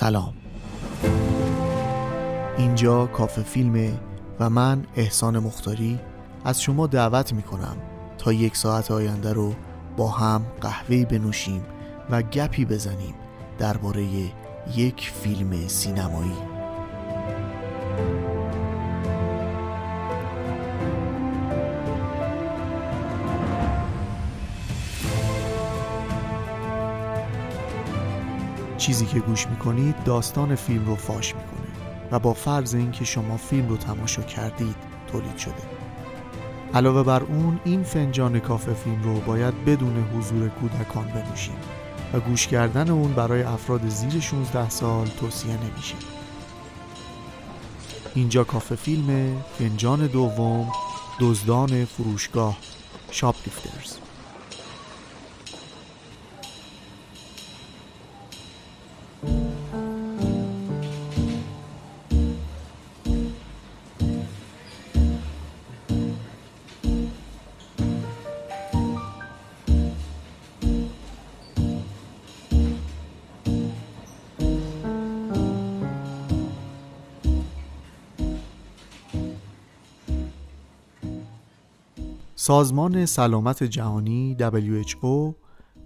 سلام. اینجا کافه فیلمه و من احسان مختاری از شما دعوت می کنم تا یک ساعت آینده رو با هم قهوه بنوشیم و گپی بزنیم درباره یک فیلم سینمایی. چیزی که گوش می‌کنید داستان فیلم رو فاش می‌کنه و با فرض اینکه شما فیلم رو تماشا کردید تولید شده. علاوه بر اون این فنجان کافه فیلم رو باید بدون حضور کودکان بنوشیم و گوش کردن اون برای افراد زیر 16 سال توصیه نمیشه. اینجا کافه فیلم فنجان دوم دزدان فروشگاه شاپلیفترز. سازمان سلامت جهانی WHO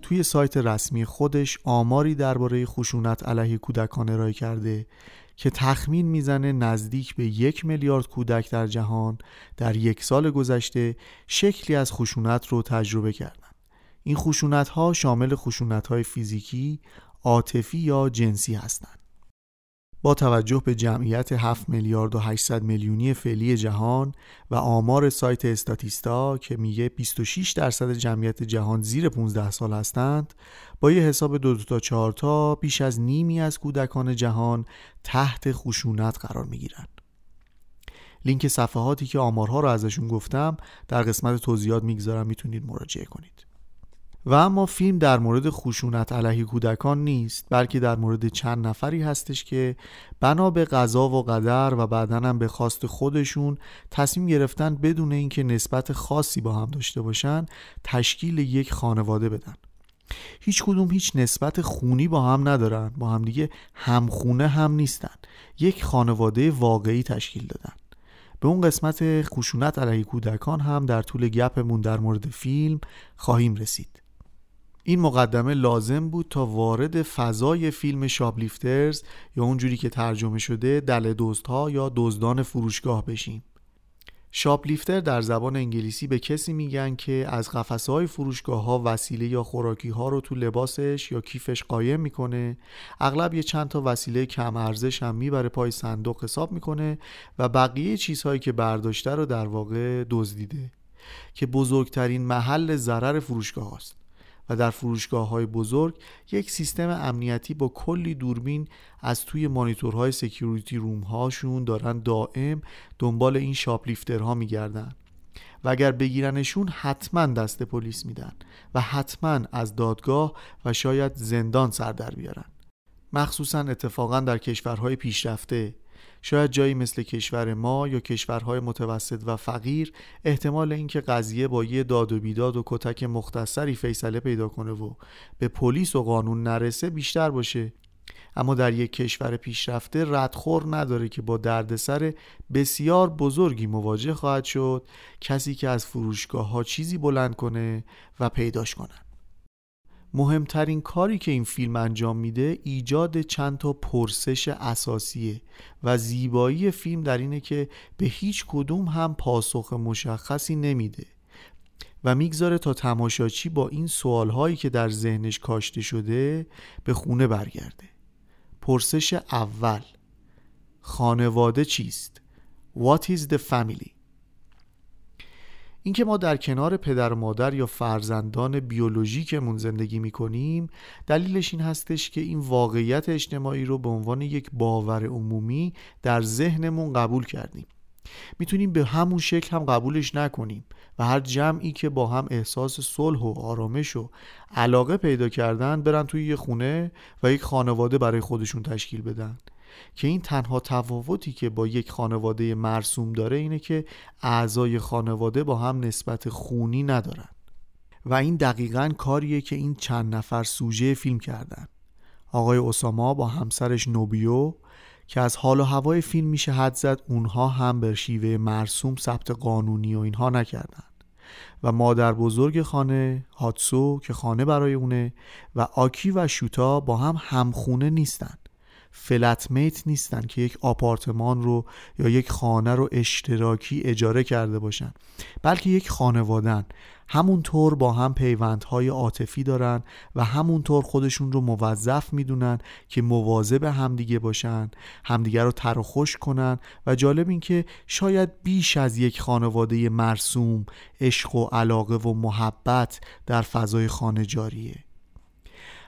توی سایت رسمی خودش آماری درباره خشونت علیه کودکان ارائه کرده که تخمین می‌زنه نزدیک به یک میلیارد کودک در جهان در یک سال گذشته شکلی از خشونت رو تجربه کردن این خشونت ها شامل خشونت های فیزیکی، عاطفی یا جنسی هستند. با توجه به جمعیت 7 میلیارد و 800 میلیونی فعلی جهان و آمار سایت استاتیستا که میگه 26 درصد جمعیت جهان زیر 15 سال هستند با یه حساب دو, دو تا چهار تا بیش از نیمی از کودکان جهان تحت خشونت قرار می‌گیرند لینک صفحاتی که آمارها رو ازشون گفتم در قسمت توضیحات می‌گذارم می‌تونید مراجعه کنید. و اما فیلم در مورد خشونت علیه کودکان نیست بلکه در مورد چند نفری هستش که بنا به قضا و قدر و بعدا هم به خواست خودشون تصمیم گرفتن بدون اینکه نسبت خاصی با هم داشته باشن تشکیل یک خانواده بدن. هیچ کدوم هیچ نسبت خونی با هم ندارن با هم دیگه همخونه هم نیستن. یک خانواده واقعی تشکیل دادن. به اون قسمت خشونت علیه کودکان هم در طول گپمون در مورد فیلم خواهیم رسید. این مقدمه لازم بود تا وارد فضای فیلم شابلیفترز یا اونجوری که ترجمه شده دل ها یا دزدان فروشگاه بشیم. شاپلیفتر در زبان انگلیسی به کسی میگن که از قفسه های فروشگاه ها وسیله یا خوراکی ها رو تو لباسش یا کیفش قایم می‌کنه اغلب یه چند تا وسیله کم ارزش هم می‌بره پای صندوق حساب می‌کنه و بقیه چیزهایی که برداشته رو در واقع دزدیده که بزرگترین محل ضرر فروشگاه است و در فروشگاه های بزرگ یک سیستم امنیتی با کلی دوربین از توی مانیتورهای security room هاشون دارن دائم دنبال این shoplifter ها میگردن. و اگر بگیرنشون حتما دست پلیس میدن و حتما از دادگاه و شاید زندان سر در بیارن. مخصوصا اتفاقا در کشورهای پیشرفته. شاید جایی مثل کشور ما یا کشورهای متوسط و فقیر احتمال اینکه قضیه با یه داد و بیداد و کتک مختصری فیصله پیدا کنه و به پلیس و قانون نرسه بیشتر باشه. اما در یک کشور پیشرفته ردخور نداره که با دردسر بسیار بزرگی مواجه خواهد شد. کسی که از فروشگاه ها چیزی بلند کنه و پیداش کنه مهمترین کاری که این فیلم انجام میده ایجاد چند تا پرسش اساسیه و زیبایی فیلم در اینه که به هیچ کدوم هم پاسخ مشخصی نمیده و می‌گذاره تا تماشاچی با این سوالهایی که در ذهنش کاشته شده به خونه برگرده پرسش اول خانواده چیست؟ What is the family؟ اینکه ما در کنار پدر و مادر یا فرزندان بیولوژیکمون زندگی می‌کنیم دلیلش این هستش که این واقعیت اجتماعی رو به عنوان یک باور عمومی در ذهنمون قبول کردیم. می‌تونیم به همون شکل هم قبولش نکنیم و هر جمعی که با هم احساس صلح و آرامش و علاقه پیدا کردن برن توی یه خونه و یک خانواده برای خودشون تشکیل بدن. که این تنها تفاوتی که با یک خانواده مرسوم داره اینه که اعضای خانواده با هم نسبت خونی ندارن. و این دقیقا کاریه که این چند نفر سوژه فیلم کردن. آقای اساما با همسرش نوبیو که از حال و هوای فیلم میشه حد زد اونها هم به شیوه مرسوم ثبت قانونی و اینها نکردن. و مادر بزرگ خانه هاتسو که خانه برای اونه و آکی و شوتا با هم همخونه نیستن. فلتمیت نیستن که یک آپارتمان رو یا یک خانه رو اشتراکی اجاره کرده باشن بلکه یک خانوادن همونطور با هم پیوندهای عاطفی دارن و همونطور خودشون رو موظف می‌دونن که مواظب همدیگه باشن همدیگه رو تر و خوش کنن و جالب این که شاید بیش از یک خانواده مرسوم عشق و علاقه و محبت در فضای خانه جاریه.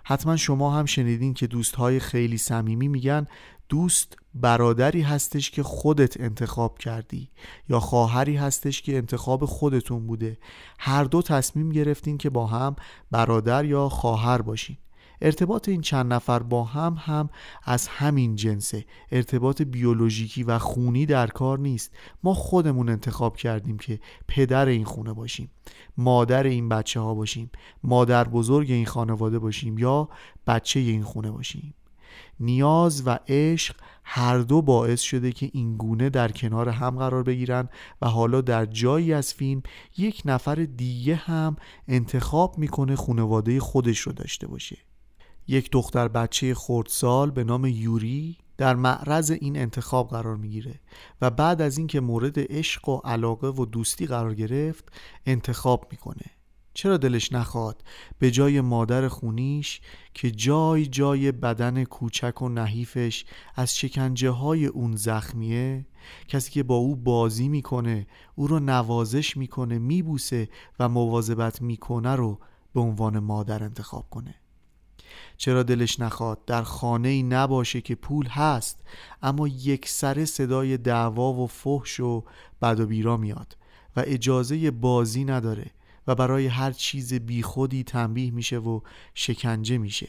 حتما شما هم شنیدین که دوستهای خیلی صمیمی میگن دوست برادری هستش که خودت انتخاب کردی یا خواهری هستش که انتخاب خودتون بوده. هر دو تصمیم گرفتین که با هم برادر یا خواهر باشین. ارتباط این چند نفر با هم هم از همین جنسه. ارتباط بیولوژیکی و خونی در کار نیست. ما خودمون انتخاب کردیم که پدر این خونه باشیم مادر این بچه ها باشیم مادر بزرگ این خانواده باشیم یا بچه این خونه باشیم. نیاز و عشق هر دو باعث شده که این گونه در کنار هم قرار بگیرن و حالا در جایی از فیلم یک نفر دیگه هم انتخاب می‌کنه خانواده خودش رو داشته باشه. یک دختر بچه خردسال به نام یوری در معرض این انتخاب قرار می‌گیره و بعد از اینکه مورد عشق و علاقه و دوستی قرار گرفت انتخاب می‌کنه. چرا دلش نخواد؟ به جای مادر خونیش که جای جای بدن کوچک و نحیفش از شکنجه های اون زخمیه کسی که با او بازی می‌کنه او رو نوازش می‌کنه میبوسه و مواظبت می‌کنه رو به عنوان مادر انتخاب کنه. چرا دلش نخواد؟ در خانه ای نباشه که پول هست اما یک سر صدای دعوا و فحش و بد و بیرا میاد و اجازه بازی نداره و برای هر چیز بیخودی تنبیه میشه و شکنجه میشه.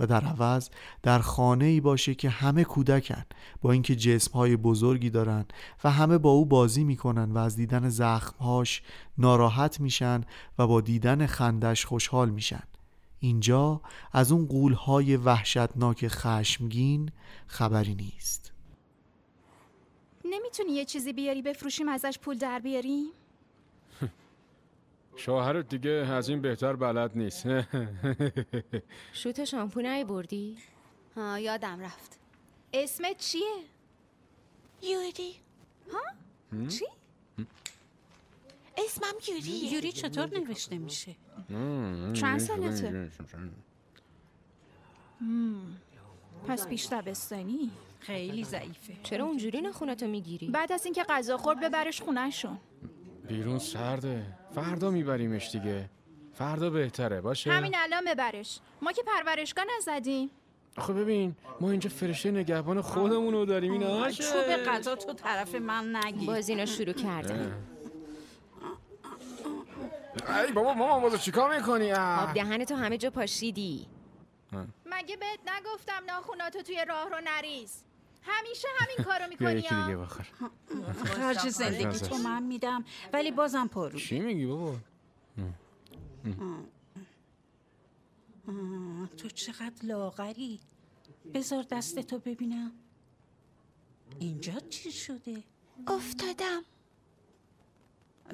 و در عوض در خانه ای باشه که همه کودکن با اینکه جسم های بزرگی دارن و همه با او بازی می‌کنن و از دیدن زخمهاش ناراحت میشن و با دیدن خندش خوشحال میشن. اینجا از اون قولهای وحشتناک خشمگین خبری نیست نمی‌تونی یه چیزی بیاری بفروشیم ازش پول در بیاریم؟ شوهرت دیگه از این بهتر بلد نیست شوت شامپو نهی بردی؟ ها یادم رفت اسمت چیه؟ یوری ها؟ چی؟ اسمم یوریه یوری چطور نوشته میشه؟ چند سالته؟ پس بیشتر بستنی خیلی ضعیفه. چرا اونجوری نخونتو می‌گیری؟ بعد از اینکه غذا خورد ببرش خونهشون. بیرون سرده. فردا میبریمش دیگه. فردا بهتره. باشه؟ همین الان ببرش ما که پرورشگاه نزدیم. آخه ببین ما اینجا فرشته نگهبان خودمون رو داریم. اینا چوب غذا تو طرف من نگی باز اینا شروع کردن ای بابا ماما بازو چیکار می‌کنی؟ آب دهنتو همه جا پاشیدی. مگه بهت نگفتم ناخوناتو توی راه رو نریز؟ همیشه همین کارو می‌کنی یکی دیگه بخور خرج زندگی تو من میدم ولی بازم پرو چی میگی بابا؟ تو چقدر لاغری. بذار دستتو ببینم. اینجا چی شده؟ افتادم.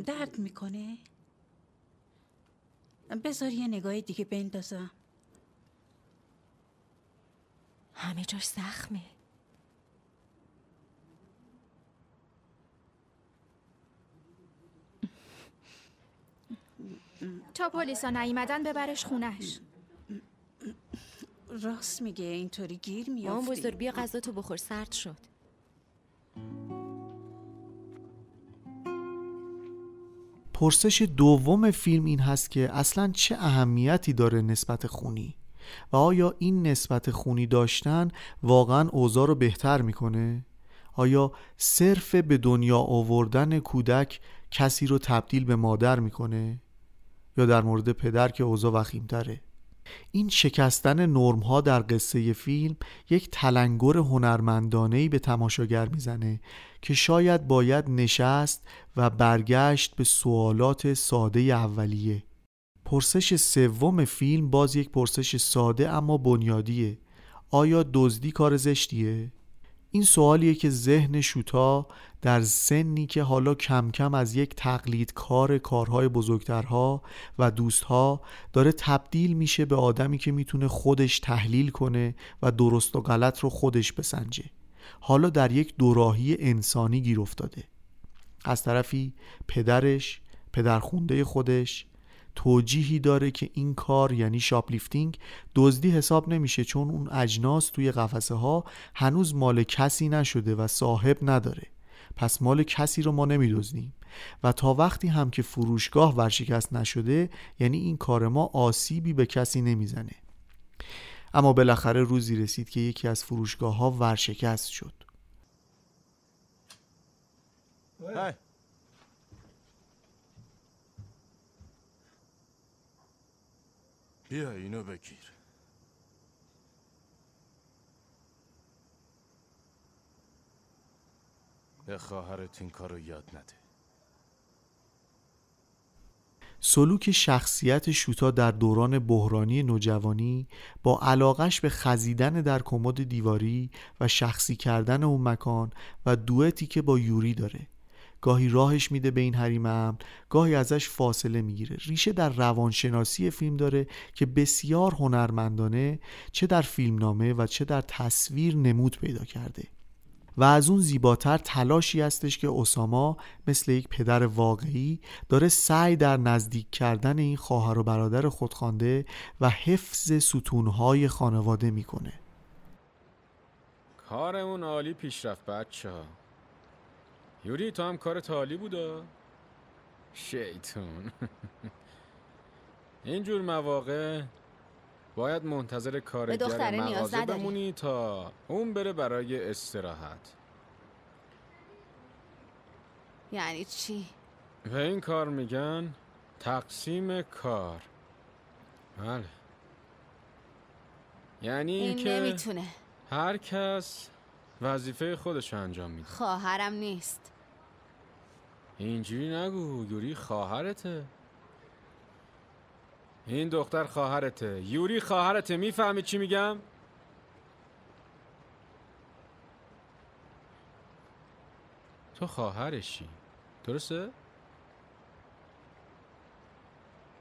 درد می‌کنه؟ بذار یه نگاه دیگه بندازم. همه جاش زخمه. تا پلیسا نیومدن ببرش خونش راست میگه اینطوری گیر میافتی. بزرگ بیا غذا تو بخور سرد شد. پرسش دوم فیلم این هست که اصلا چه اهمیتی داره نسبت خونی و آیا این نسبت خونی داشتن واقعا اوضاع رو بهتر می‌کنه؟ آیا صرف به دنیا آوردن کودک کسی رو تبدیل به مادر می‌کنه؟ یا در مورد پدر که اوضاع وخیمتره؟ این شکستن نرم ها در قصه فیلم یک تلنگر هنرمندانه به تماشاگر می‌زنه که شاید باید نشست و برگشت به سوالات ساده اولیه پرسش سوم فیلم باز یک پرسش ساده اما بنیادیه آیا دزدی کار زشتیه؟ این سوالیه که ذهن شوتا در سنی که حالا کم کم از یک تقلید کار کارهای بزرگترها و دوستها داره تبدیل میشه به آدمی که می‌تونه خودش تحلیل کنه و درست و غلط رو خودش بسنجه. حالا در یک دوراهی انسانی گیر افتاده. از طرفی پدرش پدرخونده خودش توجیهی داره که این کار یعنی shoplifting دزدی حساب نمیشه چون اون اجناس توی قفسه ها هنوز مال کسی نشده و صاحب نداره. پس مال کسی رو ما نمیدزدیم. و تا وقتی هم که فروشگاه ورشکست نشده یعنی این کار ما آسیبی به کسی نمی‌زنه. اما بالاخره روزی رسید که یکی از فروشگاه ها ورشکست شد. بیا اینو بگیر. به خواهرت این کارو یاد نده. سلوک شخصیت شوتا در دوران بحرانی نوجوانی با علاقش به خزیدن در کمد دیواری و شخصی کردن اون مکان و دوئتی که با یوری داره. گاهی راهش میده به این حریم امن گاهی ازش فاصله می‌گیره. ریشه در روانشناسی فیلم داره که بسیار هنرمندانه چه در فیلمنامه و چه در تصویر نمود پیدا کرده. و از اون زیباتر تلاشی هستش که اساما مثل یک پدر واقعی داره سعی در نزدیک کردن این خواهر و برادر خودخوانده و حفظ ستونهای خانواده می‌کنه. کارمون عالی پیشرفت بچه ها یوری تو هم کار عالی بودا؟ شیطون اینجور مواقع باید منتظر کارگر مغازه نداری. بمونی تا اون بره برای استراحت. یعنی چی؟ به این کار میگن تقسیم کار. بله. یعنی این اینکه نمی‌تونه. هر کس وظیفه خودش رو انجام میده. خواهرم نیست. اینجوری نگو یوری خواهرته. این دختر خواهرته. یوری خواهرته. می‌فهمی چی میگم؟ تو خواهرشی. درسته؟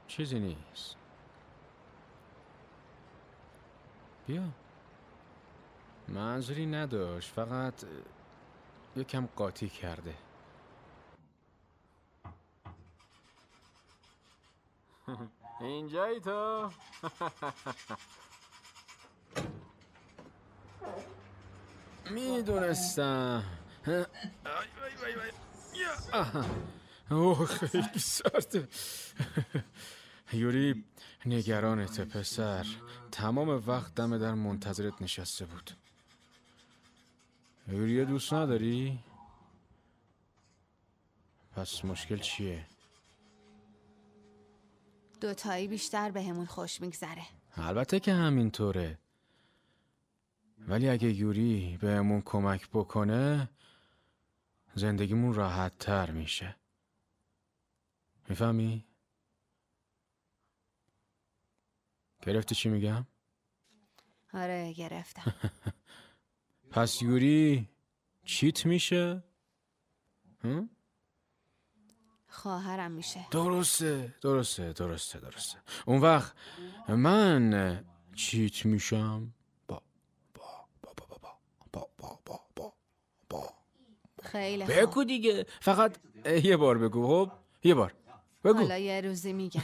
چیزی نیست. بیا. منظوری نداشت. فقط یکم قاطی کرده. اینجایی تو. می‌دونستم. اوه خیلی سرده یوری نگرانته پسر. تمام وقت دم در منتظرت نشسته بود. یوری دوست نداری؟ پس مشکل چیه؟ دوتایی بیشتر بهمون خوش میگذره البته که همینطوره ولی اگه یوری بهمون کمک بکنه زندگیمون راحت تر میشه می‌فهمی؟ گرفتی چی میگم؟ آره گرفتم پس یوری چیت میشه؟ هم؟ خواهرم میشه درسته درسته درسته درسته اون وقت من چیت میشم با با با با با با با با با با خیلی خوب بگو دیگه فقط یه بار بگو خب یه بار بگو حالا یه روزی میگم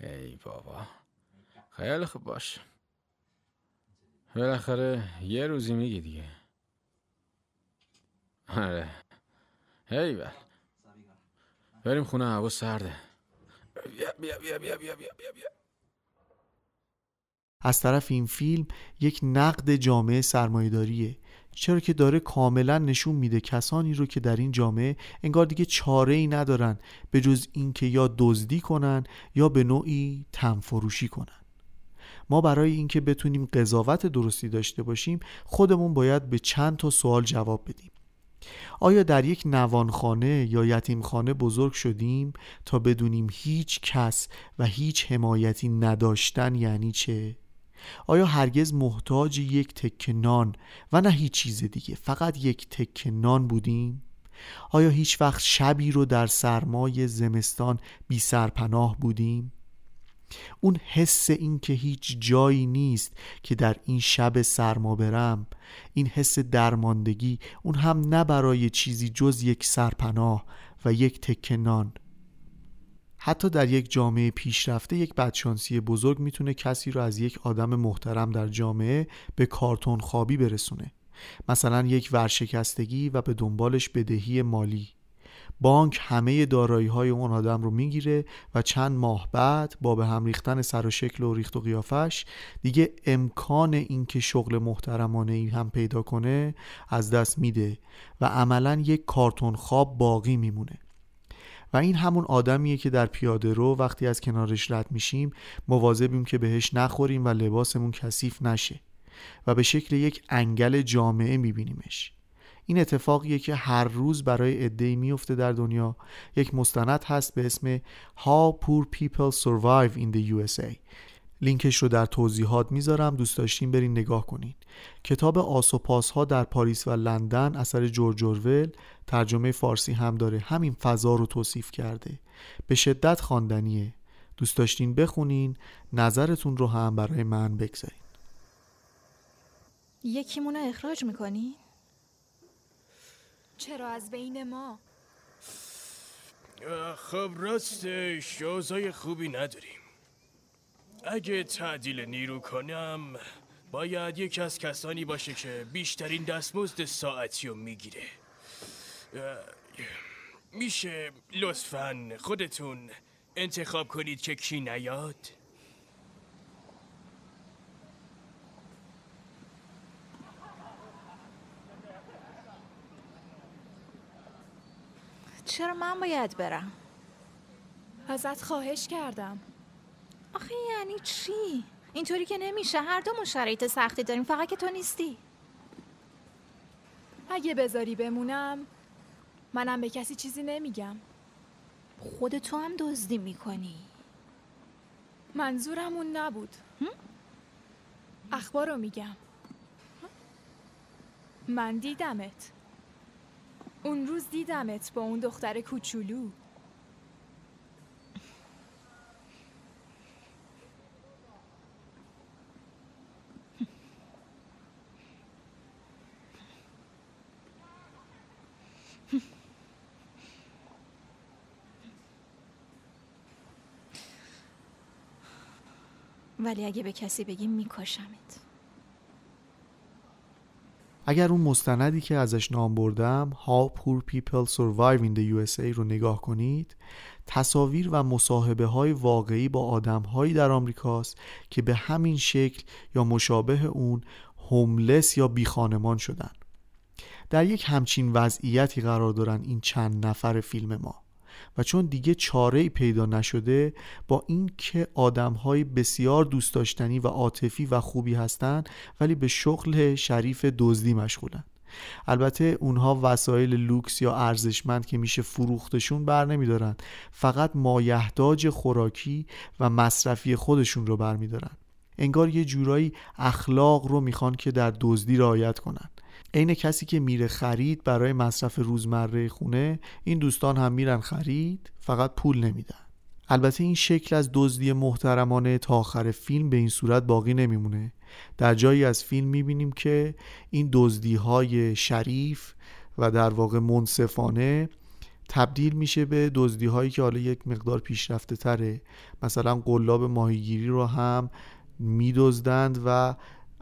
ای بابا خیلی خوب باش بالاخره یه روزی میگی دیگه آره هی بل بریم خونه هوا سرده. بیا بیا بیا بیا بیا بیا بیا بیا. از طرف این فیلم یک نقد جامعه سرمایه‌داریه. چرا که داره کاملا نشون میده کسانی رو که در این جامعه انگار دیگه چاره ای ندارن به جز اینکه یا دزدی کنن یا به نوعی تنفروشی کنن. ما برای اینکه بتونیم قضاوت درستی داشته باشیم خودمون باید به چند تا سوال جواب بدیم. آیا در یک نوانخانه یا یتیمخانه بزرگ شدیم تا بدونیم هیچ کس و هیچ حمایتی نداشتن یعنی چه؟ آیا هرگز محتاج یک تکه نان و نه هیچ چیز دیگه فقط یک تکه نان بودیم؟ آیا هیچ وقت شبی رو در سرمای زمستان بی سرپناه بودیم؟ اون حس این که هیچ جایی نیست که در این شب سرما برم این حس درماندگی اون هم نه برای چیزی جز یک سرپناه و یک تکه نان. حتی در یک جامعه پیشرفته یک بدشانسی بزرگ می‌تونه کسی رو از یک آدم محترم در جامعه به کارتون خوابی برسونه. مثلا یک ورشکستگی و به دنبالش بدهی مالی. بانک همه دارایی های اون آدم رو می‌گیره و چند ماه بعد با به هم ریختن سر و شکل و ریخت و قیافش دیگه امکان اینکه شغل محترمانه ای هم پیدا کنه از دست میده و عملا یک کارتون خواب باقی میمونه. و این همون آدمیه که در پیاده رو وقتی از کنارش رد میشیم مواظبیم که بهش نخوریم و لباسمون کثیف نشه و به شکل یک انگل جامعه میبینیمش. این اتفاقیه که هر روز برای عده‌ای میفته در دنیا. یک مستند هست به اسم How Poor People Survive in the USA لینکش رو در توضیحات می‌ذارم دوست داشتین برین نگاه کنین. کتاب آسوپاس ها در پاریس و لندن اثر جورج اورول ترجمه فارسی هم داره. همین فضا رو توصیف کرده. به شدت خواندنیه. دوست داشتین بخونین نظرتون رو هم برای من بگذارین. یکیمون رو اخراج می‌کنی؟ چرا از بین ما؟ خب راستش جوزای خوبی نداریم. اگه تعدیل نیرو کنم باید یکی از کسانی باشه که بیشترین دستمزد ساعتی رو می‌گیره. میشه لطفا خودتون انتخاب کنید که کی نیاد؟ چرا من باید برم؟ ازت خواهش کردم. آخه یعنی چی؟ اینطوری که نمیشه. هر دومون شرایط سختی داریم. فقط که تو نیستی. اگه بذاری بمونم منم به کسی چیزی نمیگم. خود تو هم دزدی می‌کنی. منظورم اون نبود. اخبار رو میگم. من دیدمت. اون روز دیدمت با اون دختر کوچولو. ولی اگه به کسی بگیم میکشمت. اگر اون مستندی که ازش نام بردم How Poor People Survive in the USA رو نگاه کنید تصاویر و مصاحبه های واقعی با آدم هایی در آمریکاست که به همین شکل یا مشابه اون هوملس یا بیخانمان شدن. در یک همچین وضعیتی قرار دارن این چند نفر فیلم ما. و چون دیگه چاره پیدا نشده با اینکه آدمهای بسیار دوست داشتنی و عاطفی و خوبی هستند ولی به شغل شریف دزدی مشغولن. البته اونها وسایل لوکس یا ارزشمند که میشه فروختشون بر نمیدارن. فقط مایحتاج خوراکی و مصرفی خودشون رو برمیدارن. انگار یه جورایی اخلاق رو می‌خوان که در دزدی رعایت کنن. عین کسی که میره خرید برای مصرف روزمره خونه این دوستان هم میرن خرید فقط پول نمیدن. البته این شکل از دزدی محترمانه تا آخر فیلم به این صورت باقی نمیمونه. در جایی از فیلم می‌بینیم که این دزدی های شریف و در واقع منصفانه تبدیل میشه به دزدی هایی که حالا یک مقدار پیشرفته تره. مثلا قلاب ماهیگیری رو هم میدزدند و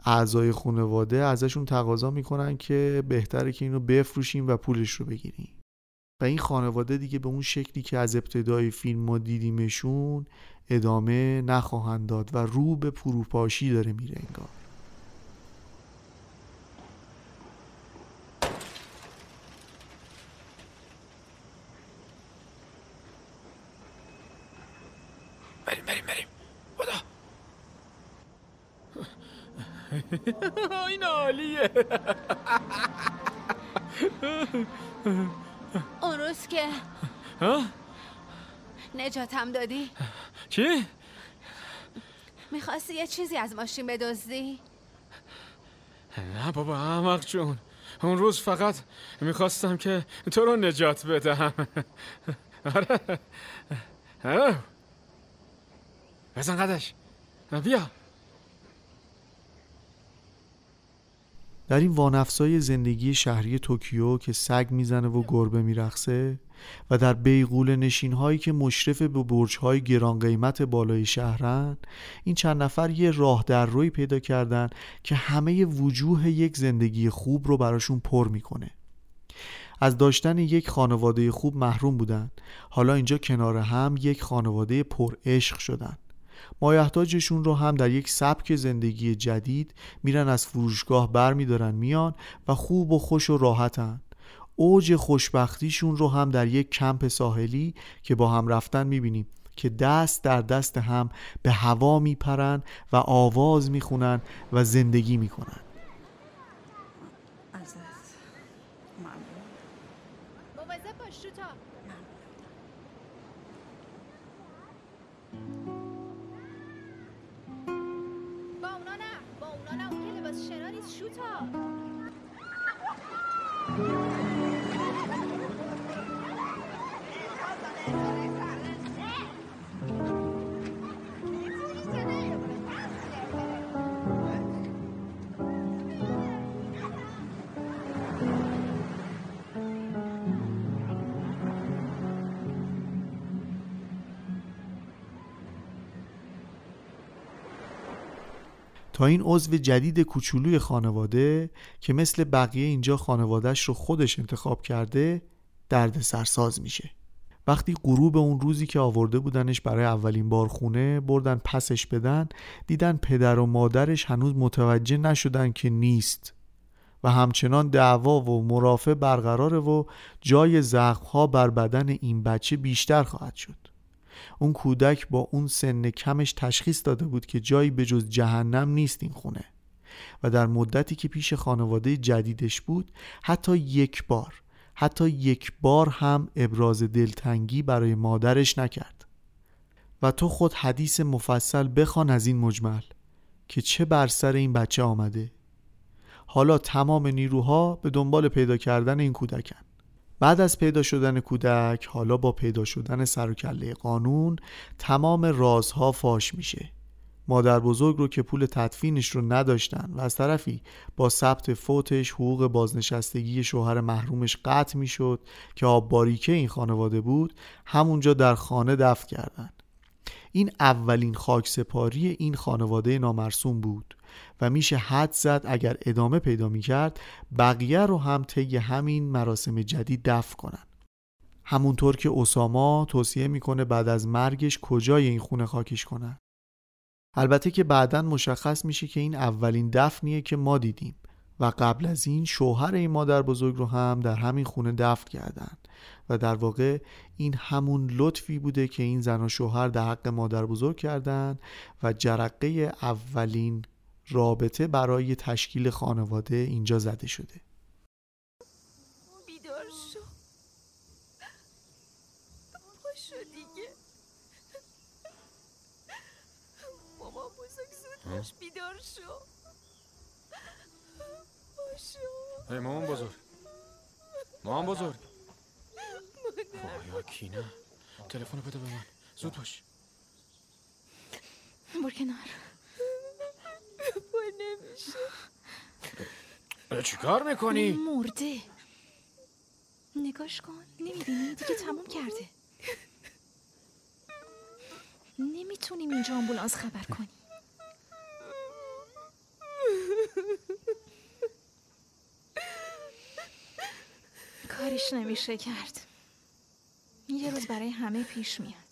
اعضای خانواده ازشون تقاضا می‌کنن که بهتره که اینو بفروشیم و پولش رو بگیریم. و این خانواده دیگه به اون شکلی که از ابتدای فیلم ما دیدیمشون ادامه نخواهند داد و رو به پروپاشی داره میره انگار بریم بریم خدا این عالیه. اون روز که؟ نجاتم دادی. چی؟ می‌خواستی یه چیزی از ماشین بدزدی؟ نه بابا احمق جون. اون روز فقط می‌خواستم که تو رو نجات بدم آره. آره بزن قدش. بیا. در این وانفسای زندگی شهری توکیو که سگ می‌زنه و گربه میرخصه و در بیغول نشین هایی که مشرف به برج های گران قیمت بالای شهرن این چند نفر یه راه در روی پیدا کردن که همه وجوه یک زندگی خوب رو براشون پر می‌کنه. از داشتن یک خانواده خوب محروم بودن. حالا اینجا کنار هم یک خانواده پر عشق شدن. مایحتاجشون رو هم در یک سبک زندگی جدید میرن از فروشگاه بر میدارن میان و خوب و خوش و راحتن. اوج خوشبختیشون رو هم در یک کمپ ساحلی که با هم رفتن می‌بینیم که دست در دست هم به هوا میپرن و آواز می‌خونن و زندگی می‌کنن. 错。تا این عضو جدید کوچولوی خانواده که مثل بقیه اینجا خانوادهش رو خودش انتخاب کرده درد سرساز میشه. وقتی غروب اون روزی که آورده بودنش برای اولین بار خونه بردن پسش بدن دیدن پدر و مادرش هنوز متوجه نشدن که نیست و همچنان دعوا و مرافع برقراره و جای زخمها بر بدن این بچه بیشتر خواهد شد. اون کودک با اون سن کمش تشخیص داده بود که جایی به جز جهنم نیست این خونه. و در مدتی که پیش خانواده جدیدش بود حتی یک بار حتی یک بار هم ابراز دلتنگی برای مادرش نکرد. و تو خود حدیث مفصل بخوان از این مجمل که چه بر سر این بچه آمده. حالا تمام نیروها به دنبال پیدا کردن این کودکن. بعد از پیدا شدن کودک حالا با پیدا شدن سر و کله قانون تمام رازها فاش میشه. مادر بزرگ رو که پول تدفینش رو نداشتن و از طرفی با ثبت فوتش حقوق بازنشستگی شوهر محرومش قطع می‌شد که آب باریکه این خانواده بود همونجا در خانه دفن کردن. این اولین خاک سپاری این خانواده نامرسوم بود. و میشه حد زد اگر ادامه پیدا می‌کرد بقیه رو هم طی همین مراسم جدید دفع کنن. همونطور که اساما توصیه می‌کنه بعد از مرگش کجای این خونه خاکش کنن. البته که بعدا مشخص میشه که این اولین دفنیه که ما دیدیم و قبل از این شوهر این مادر بزرگ رو هم در همین خونه دفن کردن و در واقع این همون لطفی بوده که این زن و شوهر در حق مادر بزرگ کردن و جرقه اولین رابطه برای تشکیل خانواده اینجا زده شده. بیدار شو. پاشو دیگه. ماما بزرگ زود باش بیدار شو. پاشو ای مامان بزرگ. مامان بزرگ. خدایا کینا تلفن بده به من. زود باش. بر کنار. نمیشه. چی کار می‌کنی؟ مرده. نگاش کن. نمی‌بینی؟ دیگه تموم کرده. نمی‌تونیم اینجا آمبولانس خبر کنیم. کارش نمیشه کرد. یه روز برای همه پیش میاد.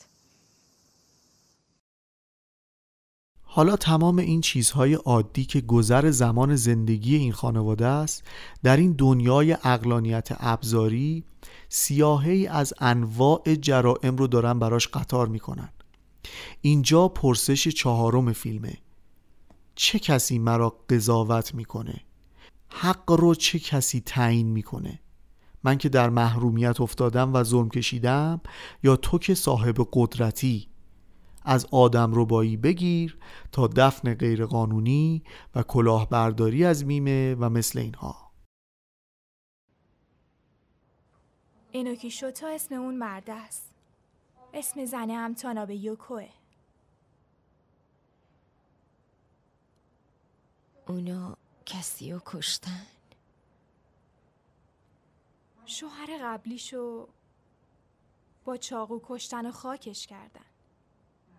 حالا تمام این چیزهای عادی که گذر زمان زندگی این خانواده است در این دنیای اقلانیت ابزاری سیاهی از انواع جرائم رو دارن براش قطار می‌کنن. اینجا پرسش چهارم فیلمه. چه کسی مرا قضاوت می‌کنه؟ حق رو چه کسی تعیین می‌کنه؟ من که در محرومیت افتادم و ظلم کشیدم یا تو که صاحب قدرتی؟ از آدم ربایی بگیر تا دفن غیرقانونی و کلاهبرداری از میمه و مثل اینها. اینوکی شوتا اسم اون مرد است. اسم زنه هم تانابه یوکوه. اونا کسی رو کشتن. شوهر قبلیشو با چاقو کشتن و خاکش کردن.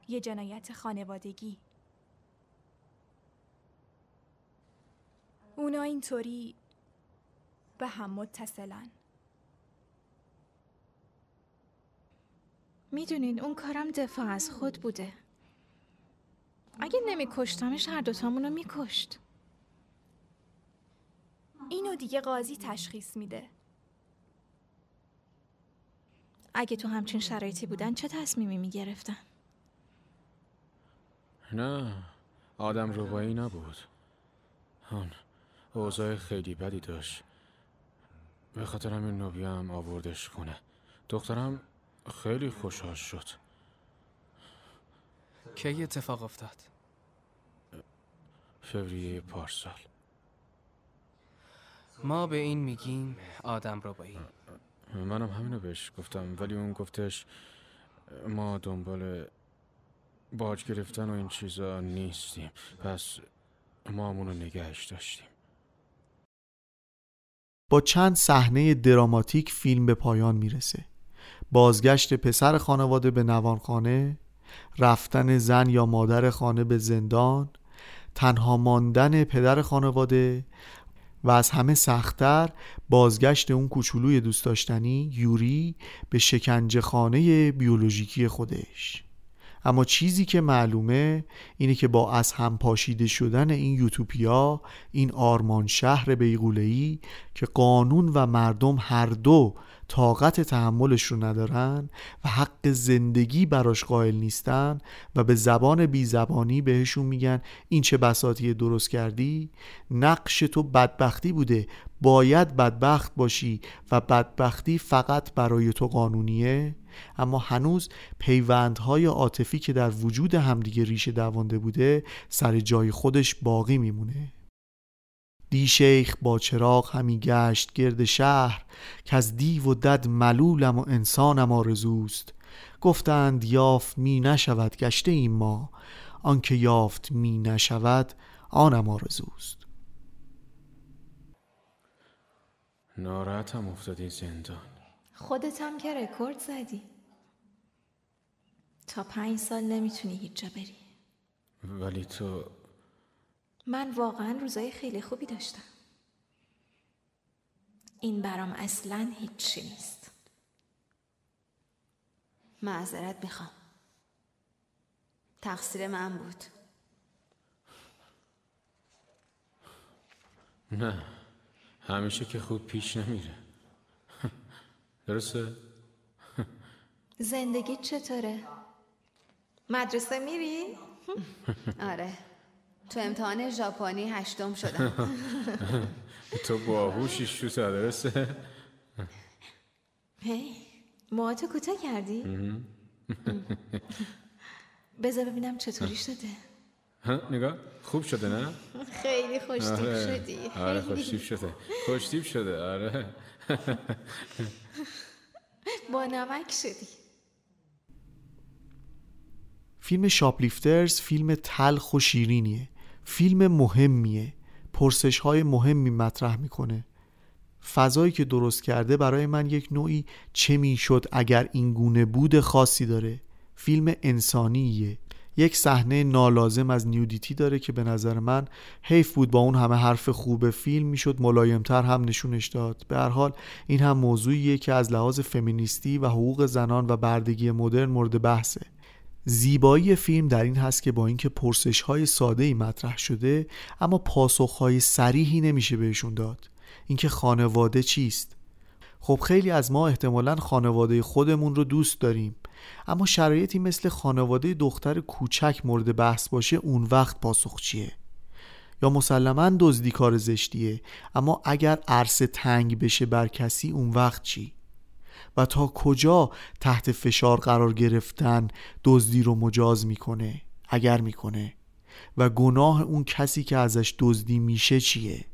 یه جنایت خانوادگی. اونا اینطوری به هم متصلن. می‌دونین اون کارم دفاع از خود بوده. اگه نمیکشتمش هر دوتامون رو میکشت. اینو دیگه قاضی تشخیص میده. اگه تو همچین شرایطی بودن چه تصمیمی می‌گرفتن؟ نه آدم روبایی نبود. اون اوضاع خیلی بدی داشت. به خاطر همین نوبی هم آوردش خونه. دخترم خیلی خوشحال شد. کی اتفاق افتاد؟ فوریه پارسال. ما به این میگیم آدم ربایی منم همینو بهش گفتم ولی اون گفتش ما دنبال باج گرفتن و این چیزا نیستیم. پس ما همونو نگهش داشتیم. با چند صحنه دراماتیک فیلم به پایان می‌رسه. بازگشت پسر خانواده به نوانخانه رفتن زن یا مادر خانه به زندان تنها ماندن پدر خانواده و از همه سختتر بازگشت اون کوچولوی دوست داشتنی یوری به شکنجه خانه بیولوژیکی خودش. اما چیزی که معلومه اینه که با از هم پاشیده شدن این یوتوپیا این آرمان شهر بیغولهی که قانون و مردم هر دو طاقت تحملش رو ندارن و حق زندگی براش قائل نیستن و به زبان بی زبانی بهشون میگن این چه بساطی درست کردی؟ نقش تو بدبختی بوده. باید بدبخت باشی و بدبختی فقط برای تو قانونیه. اما هنوز پیوندهای عاطفی که در وجود همدیگه ریشه دوانده بوده سر جای خودش باقی میمونه. دی شیخ با چراغ همی گشت گرد شهر که از دیو و دد ملولم و انسانم آرزوست. گفتند یافت می نشود گشته این ما. آنکه یافت می نشود آنم آرزوست. ناراحتم افتادی زندان. خودت هم که رکورد زدی. تا پنج سال نمی‌تونی هیچ جا بری. ولی تو من واقعا روزای خیلی خوبی داشتم این برام اصلا هیچی نیست معذرت می‌خوام تقصیر من بود نه همیشه که خوب پیش نمیره درسته؟ زندگی چطوره؟ مدرسه میری؟ آره تو امتحان ژاپنی هشتم شدم. تو باهوشی شو درسته؟ هی موهاتو کوتاه کردی؟ بذار ببینم چطوری شده. نگاه. خوب شده نه؟ خیلی خوشتیب آره. شدی. آره خوشتیب شده. خوشتیب شده آره. با نمک شدی. فیلم شاپلیفترز فیلم تلخ و شیرینیه. فیلم مهمیه. پرسش های مهمی مطرح می‌کنه. فضایی که درست کرده برای من یک نوعی چه می‌شد اگر این گونه بود خاصی داره. فیلم انسانیه. یک صحنه نالازم از نیودیتی داره که به نظر من حیف بود با اون همه حرف خوب فیلم می‌شد ملایمتر هم نشونش داد. به هر حال این هم موضوعیه که از لحاظ فمینیستی و حقوق زنان و بردگی مدرن مورد بحثه. زیبایی فیلم در این هست که با اینکه پرسش های ساده ای مطرح شده اما پاسخ های سریحی نمیشه بهشون داد. اینکه خانواده چیست؟ خب خیلی از ما احتمالا خانواده خودمون رو دوست داریم. اما شرایطی مثل خانواده دختر کوچک مورد بحث باشه اون وقت پاسخ چیه؟ یا مسلما دزدی کار زشتیه اما اگر عرصه تنگ بشه بر کسی اون وقت چی؟ و تا کجا تحت فشار قرار گرفتن دزدی رو مجاز می‌کنه؟ اگر می‌کنه. و گناه اون کسی که ازش دزدی میشه چیه؟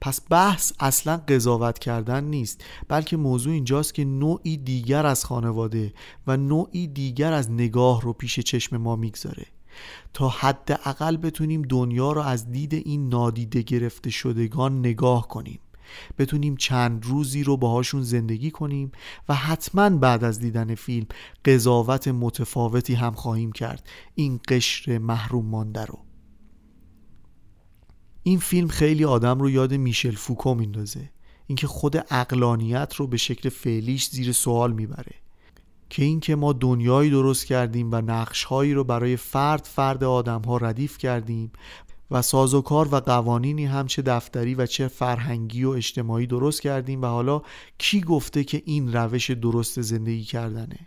پس بحث اصلا قضاوت کردن نیست بلکه موضوع اینجاست که نوعی دیگر از خانواده و نوعی دیگر از نگاه رو پیش چشم ما می‌گذاره. تا حداقل بتونیم دنیا رو از دید این نادیده گرفته شدگان نگاه کنیم. بتونیم چند روزی رو باهاشون زندگی کنیم و حتما بعد از دیدن فیلم قضاوت متفاوتی هم خواهیم کرد. این قشر محروم مانده رو. این فیلم خیلی آدم رو یاد میشل فوکو میندازه. اینکه خود اقلانیت رو به شکل فعلیش زیر سوال می‌بره. که اینکه ما دنیایی درست کردیم و نقشهایی رو برای فرد فرد آدم ها ردیف کردیم و سازوکار و قوانینی هم چه دفتری و چه فرهنگی و اجتماعی درست کردیم و حالا کی گفته که این روش درست زندگی کردنه؟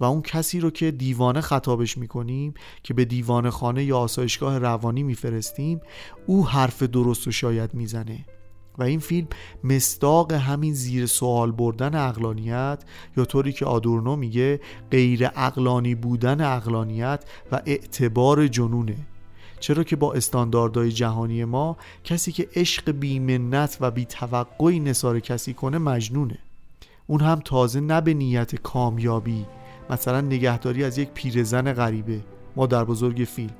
و اون کسی رو که دیوانه خطابش می‌کنیم که به دیوانه خانه یا آسایشگاه روانی میفرستیم او حرف درست و شاید می‌زنه. و این فیلم مستاق همین زیر سوال بردن اقلانیت یا طوری که آدورنو میگه غیر اقلانی بودن اقلانیت و اعتبار جنونه. چرا که با استانداردهای جهانی ما کسی که عشق بیمنت و بی توقعی نصار کسی کنه مجنونه. اون هم تازه نه به نیت کامیابی مثلا نگهداری از یک پیرزن غریبه. ما در بزرگ فیلم.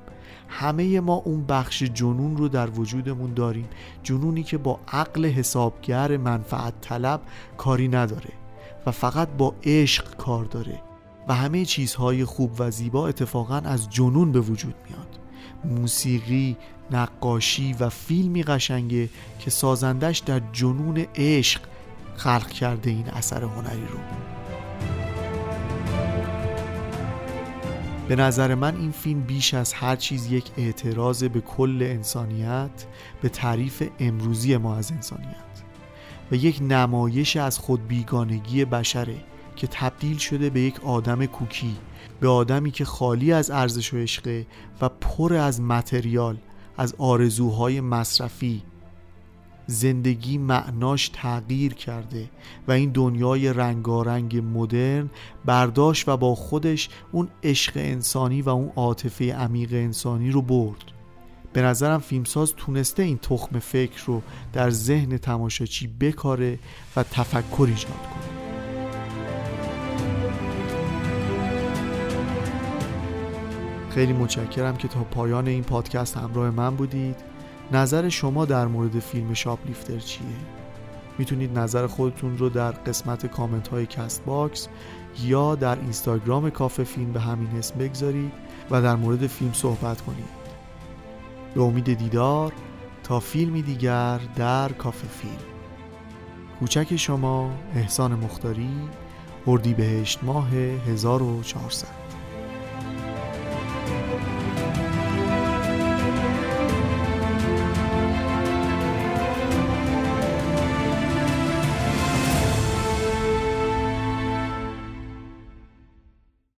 همه ما اون بخش جنون رو در وجودمون داریم. جنونی که با عقل حسابگر منفعت طلب کاری نداره و فقط با عشق کار داره. و همه چیزهای خوب و زیبا اتفاقا از جنون به وجود میاد. موسیقی، نقاشی و فیلمی قشنگه که سازندش در جنون عشق خلق کرده این اثر هنری رو. به نظر من این فیلم بیش از هر چیز یک اعتراض به کل انسانیت به تعریف امروزی ما از انسانیت و یک نمایش از خود بیگانگی بشره که تبدیل شده به یک آدم کوکی به آدمی که خالی از ارزش و عشقه و پر از متریال از آرزوهای مصرفی زندگی معناش تغییر کرده و این دنیای رنگارنگ مدرن برداشت و با خودش اون عشق انسانی و اون عاطفه عمیق انسانی رو برد. به نظرم فیلمساز تونسته این تخم فکر رو در ذهن تماشاچی بکاره و تفکر ایجاد کنه. خیلی متشکرم که تا پایان این پادکست همراه من بودید. نظر شما در مورد فیلم Shoplifter چیه؟ می‌تونید نظر خودتون رو در قسمت کامنت های Castbox یا در اینستاگرام کافه فیلم به همین اسم بگذارید و در مورد فیلم صحبت کنید. به امید دیدار تا فیلمی دیگر در کافه فیلم. کوچک شما احسان مختاری اردیبهشت ماه 1400